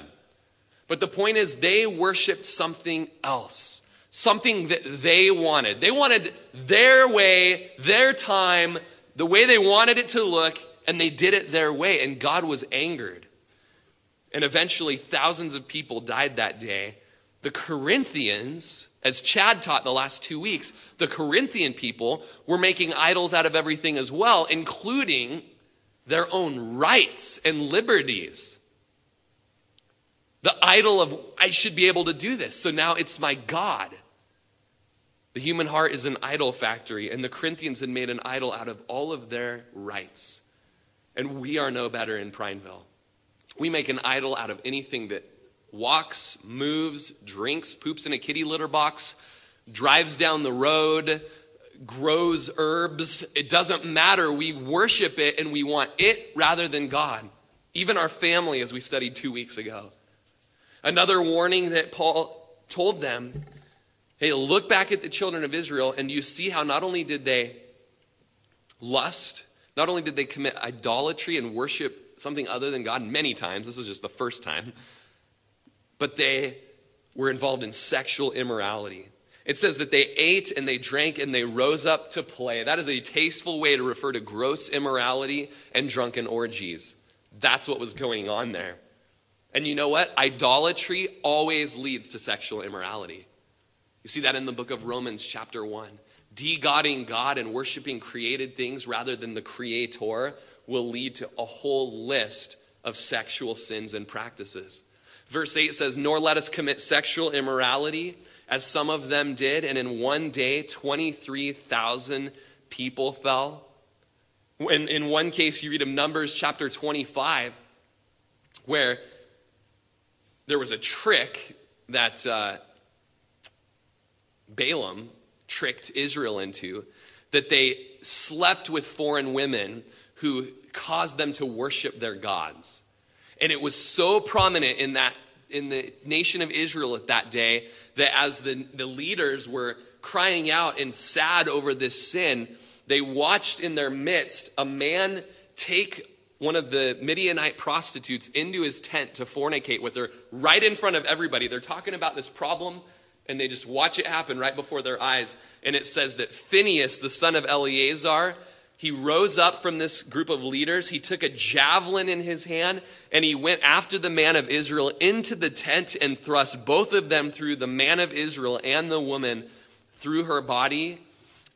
But the point is, they worshiped something else, something that they wanted. They wanted their way, their time, the way they wanted it to look, and they did it their way. And God was angered. And eventually, thousands of people died that day. The Corinthians, as Chad taught in the last two weeks, the Corinthian people were making idols out of everything as well, including their own rights and liberties. The idol of, I should be able to do this, so now it's my God. The human heart is an idol factory, and the Corinthians had made an idol out of all of their rights. And we are no better in Prineville. We make an idol out of anything that walks, moves, drinks, poops in a kitty litter box, drives down the road, grows herbs. It doesn't matter. We worship it and we want it rather than God. Even our family, as we studied two weeks ago. Another warning that Paul told them hey, look back at the children of Israel and you see how not only did they lust, not only did they commit idolatry and worship something other than God many times, this is just the first time, but they were involved in sexual immorality. It says that they ate and they drank and they rose up to play. That is a tasteful way to refer to gross immorality and drunken orgies. That's what was going on there. And you know what? Idolatry always leads to sexual immorality. You see that in the book of Romans, chapter 1. De-godding God and worshiping created things rather than the creator will lead to a whole list of sexual sins and practices. Verse 8 says, Nor let us commit sexual immorality, as some of them did, and in one day 23,000 people fell. In, in one case, you read of Numbers chapter 25, where there was a trick that uh, Balaam tricked Israel into, that they slept with foreign women who caused them to worship their gods. And it was so prominent in that in the nation of Israel at that day that as the, the leaders were crying out and sad over this sin, they watched in their midst a man take one of the Midianite prostitutes into his tent to fornicate with her right in front of everybody. They're talking about this problem and they just watch it happen right before their eyes. And it says that Phineas, the son of Eleazar, he rose up from this group of leaders. He took a javelin in his hand and he went after the man of Israel into the tent and thrust both of them through the man of Israel and the woman through her body.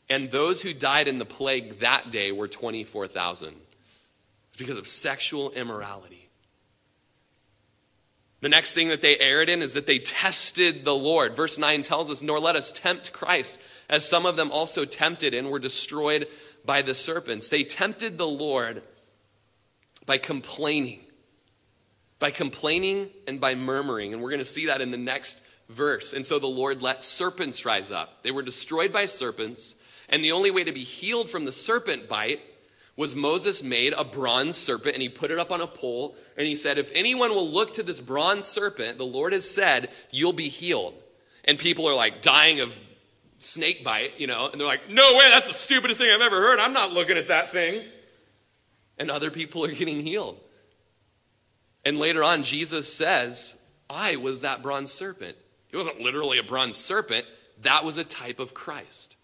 And those who died in the plague that day were 24,000 because of sexual immorality. The next thing that they erred in is that they tested the Lord. Verse 9 tells us, Nor let us tempt Christ, as some of them also tempted and were destroyed by the serpents. They tempted the Lord by complaining, by complaining and by murmuring. And we're going to see that in the next verse. And so the Lord let serpents rise up. They were destroyed by serpents. And the only way to be healed from the serpent bite was Moses made a bronze serpent and he put it up on a pole and he said, If anyone will look to this bronze serpent, the Lord has said, you'll be healed. And people are like dying of snake bite, you know, and they're like, No way, that's the stupidest thing I've ever heard. I'm not looking at that thing. And other people are getting healed. And later on, Jesus says, I was that bronze serpent. He wasn't literally a bronze serpent, that was a type of Christ.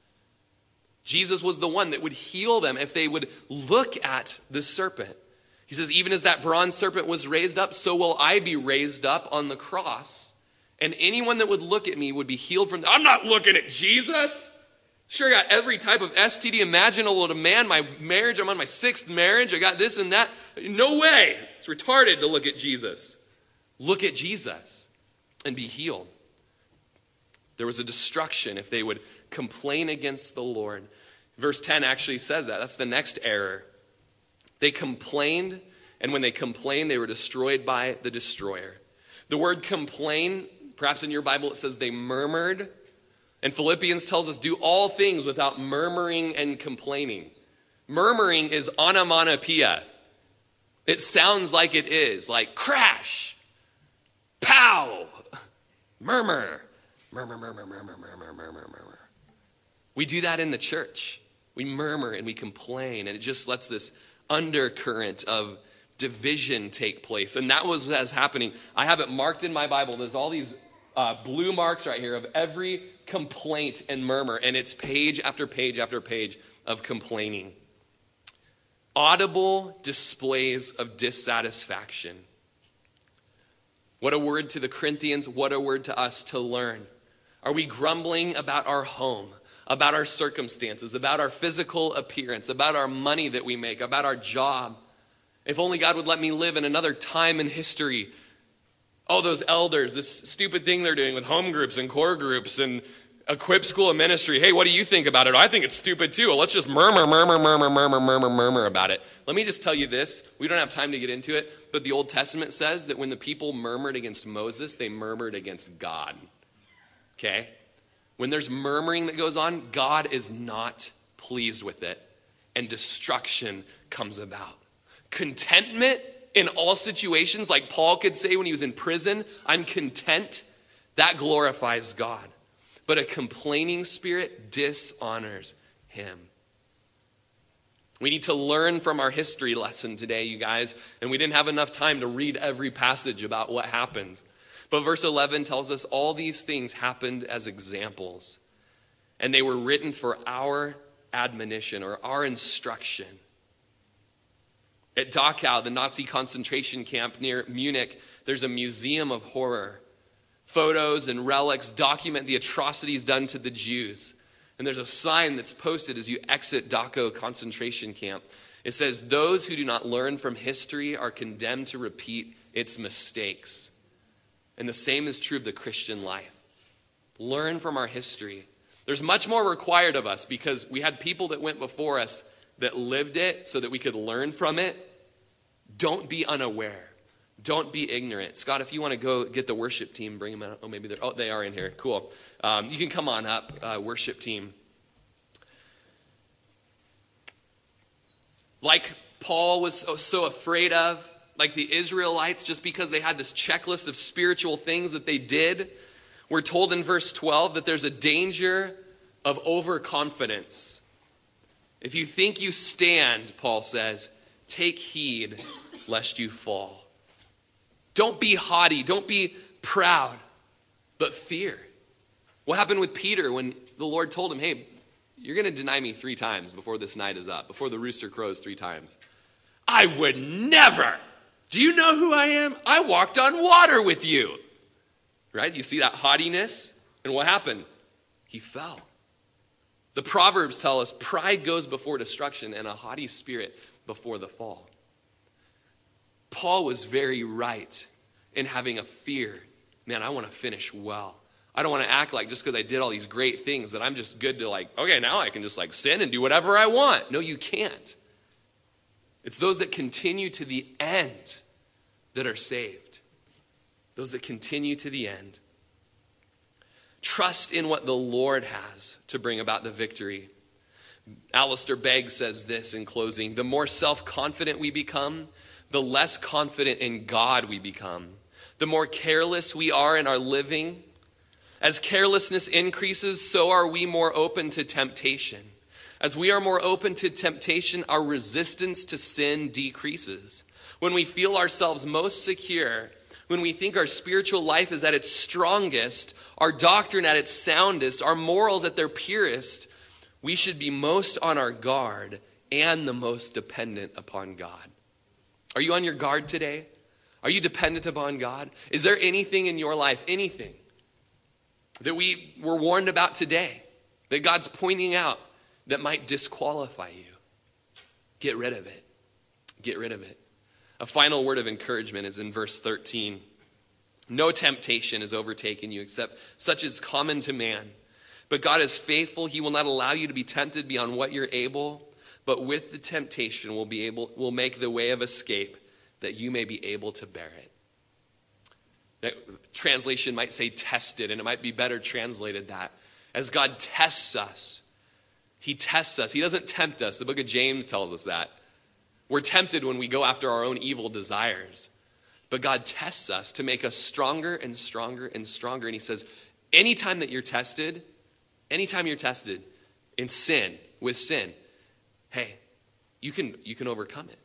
Jesus was the one that would heal them if they would look at the serpent. He says, Even as that bronze serpent was raised up, so will I be raised up on the cross. And anyone that would look at me would be healed from. I'm not looking at Jesus. Sure, I got every type of STD imaginable to man. My marriage, I'm on my sixth marriage. I got this and that. No way. It's retarded to look at Jesus. Look at Jesus and be healed. There was a destruction if they would complain against the Lord. Verse 10 actually says that. That's the next error. They complained, and when they complained, they were destroyed by the destroyer. The word complain, perhaps in your Bible it says they murmured. And Philippians tells us do all things without murmuring and complaining. Murmuring is onomatopoeia. It sounds like it is, like crash, pow, murmur. Murmur, murmur, murmur, murmur, murmur, murmur. We do that in the church. We murmur and we complain, and it just lets this undercurrent of division take place. And that was what was happening. I have it marked in my Bible. There's all these uh, blue marks right here of every complaint and murmur, and it's page after page after page of complaining. Audible displays of dissatisfaction. What a word to the Corinthians, what a word to us to learn. Are we grumbling about our home, about our circumstances, about our physical appearance, about our money that we make, about our job? If only God would let me live in another time in history. Oh, those elders, this stupid thing they're doing with home groups and core groups and equip school of ministry. Hey, what do you think about it? I think it's stupid too. Well, let's just murmur, murmur, murmur, murmur, murmur, murmur about it. Let me just tell you this. We don't have time to get into it, but the Old Testament says that when the people murmured against Moses, they murmured against God. Okay? When there's murmuring that goes on, God is not pleased with it, and destruction comes about. Contentment in all situations, like Paul could say when he was in prison, I'm content, that glorifies God. But a complaining spirit dishonors him. We need to learn from our history lesson today, you guys, and we didn't have enough time to read every passage about what happened. But verse 11 tells us all these things happened as examples, and they were written for our admonition or our instruction. At Dachau, the Nazi concentration camp near Munich, there's a museum of horror. Photos and relics document the atrocities done to the Jews. And there's a sign that's posted as you exit Dachau concentration camp. It says, Those who do not learn from history are condemned to repeat its mistakes. And the same is true of the Christian life. Learn from our history. There's much more required of us because we had people that went before us that lived it so that we could learn from it. Don't be unaware. Don't be ignorant. Scott, if you want to go get the worship team, bring them out. Oh, maybe they're, oh, they are in here. Cool. Um, you can come on up, uh, worship team. Like Paul was so, so afraid of, like the Israelites, just because they had this checklist of spiritual things that they did, we're told in verse 12 that there's a danger of overconfidence. If you think you stand, Paul says, take heed lest you fall. Don't be haughty, don't be proud, but fear. What happened with Peter when the Lord told him, hey, you're going to deny me three times before this night is up, before the rooster crows three times? I would never. Do you know who I am? I walked on water with you. Right? You see that haughtiness? And what happened? He fell. The Proverbs tell us pride goes before destruction and a haughty spirit before the fall. Paul was very right in having a fear. Man, I want to finish well. I don't want to act like just because I did all these great things that I'm just good to like, okay, now I can just like sin and do whatever I want. No, you can't. It's those that continue to the end that are saved. Those that continue to the end. Trust in what the Lord has to bring about the victory. Alistair Begg says this in closing The more self confident we become, the less confident in God we become. The more careless we are in our living, as carelessness increases, so are we more open to temptation. As we are more open to temptation, our resistance to sin decreases. When we feel ourselves most secure, when we think our spiritual life is at its strongest, our doctrine at its soundest, our morals at their purest, we should be most on our guard and the most dependent upon God. Are you on your guard today? Are you dependent upon God? Is there anything in your life, anything that we were warned about today that God's pointing out that might disqualify you? Get rid of it. Get rid of it. A final word of encouragement is in verse 13. No temptation has overtaken you except such as common to man. But God is faithful. He will not allow you to be tempted beyond what you're able but with the temptation will be able will make the way of escape that you may be able to bear it. That translation might say tested, and it might be better translated that. As God tests us, He tests us. He doesn't tempt us. The book of James tells us that. We're tempted when we go after our own evil desires. But God tests us to make us stronger and stronger and stronger. And He says, anytime that you're tested, anytime you're tested in sin, with sin, hey, you can, you can overcome it.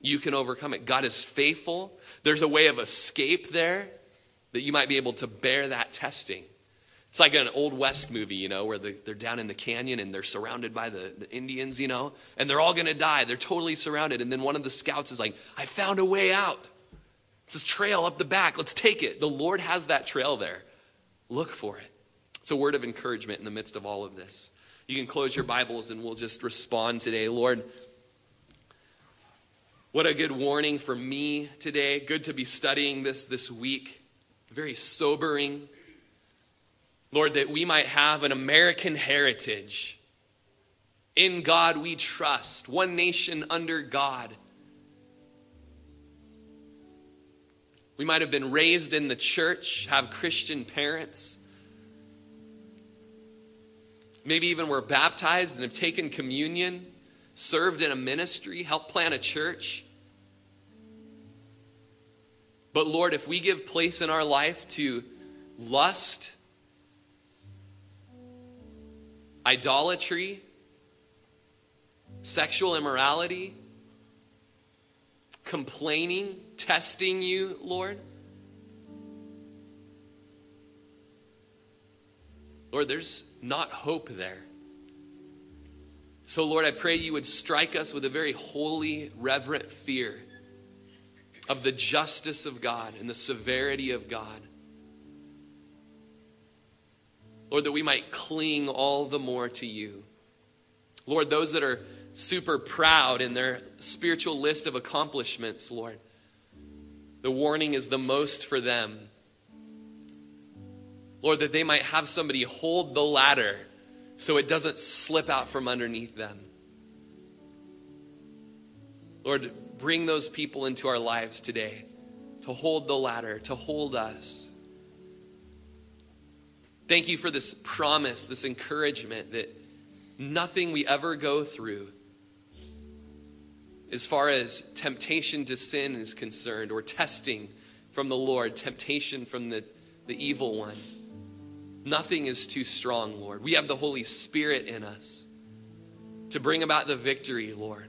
You can overcome it. God is faithful. There's a way of escape there that you might be able to bear that testing. It's like an old West movie, you know, where they're down in the canyon and they're surrounded by the, the Indians, you know, and they're all going to die. They're totally surrounded. And then one of the scouts is like, I found a way out. It's this trail up the back. Let's take it. The Lord has that trail there. Look for it. It's a word of encouragement in the midst of all of this. You can close your Bibles and we'll just respond today. Lord, what a good warning for me today. Good to be studying this this week. Very sobering. Lord, that we might have an American heritage. In God we trust, one nation under God. We might have been raised in the church, have Christian parents. Maybe even were baptized and have taken communion, served in a ministry, helped plant a church. But Lord, if we give place in our life to lust, idolatry, sexual immorality, complaining, testing you, Lord, Lord, there's not hope there. So, Lord, I pray you would strike us with a very holy, reverent fear of the justice of God and the severity of God. Lord, that we might cling all the more to you. Lord, those that are super proud in their spiritual list of accomplishments, Lord, the warning is the most for them. Lord, that they might have somebody hold the ladder so it doesn't slip out from underneath them. Lord, bring those people into our lives today to hold the ladder, to hold us. Thank you for this promise, this encouragement that nothing we ever go through, as far as temptation to sin is concerned, or testing from the Lord, temptation from the, the evil one, nothing is too strong, Lord. We have the Holy Spirit in us to bring about the victory, Lord.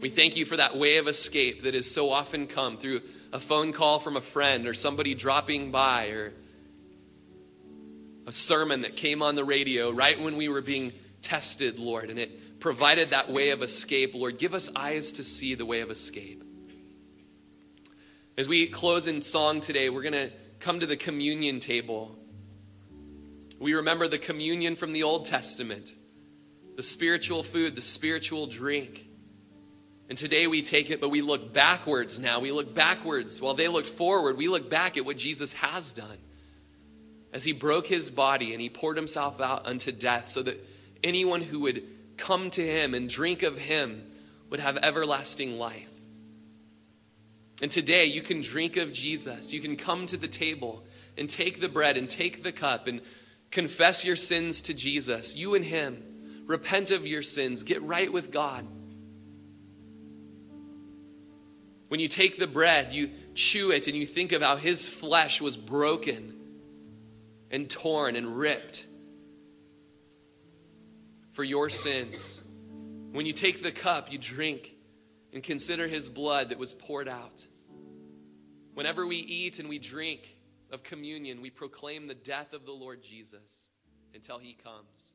We thank you for that way of escape that has so often come through a phone call from a friend or somebody dropping by or a sermon that came on the radio right when we were being tested, Lord, and it provided that way of escape. Lord, give us eyes to see the way of escape. As we close in song today, we're going to come to the communion table. We remember the communion from the Old Testament, the spiritual food, the spiritual drink. And today we take it, but we look backwards now. We look backwards while they look forward. We look back at what Jesus has done as he broke his body and he poured himself out unto death so that anyone who would come to him and drink of him would have everlasting life. And today you can drink of Jesus. You can come to the table and take the bread and take the cup and confess your sins to Jesus, you and him. Repent of your sins, get right with God. When you take the bread, you chew it and you think of how his flesh was broken and torn and ripped for your sins. When you take the cup, you drink and consider his blood that was poured out. Whenever we eat and we drink of communion, we proclaim the death of the Lord Jesus until he comes.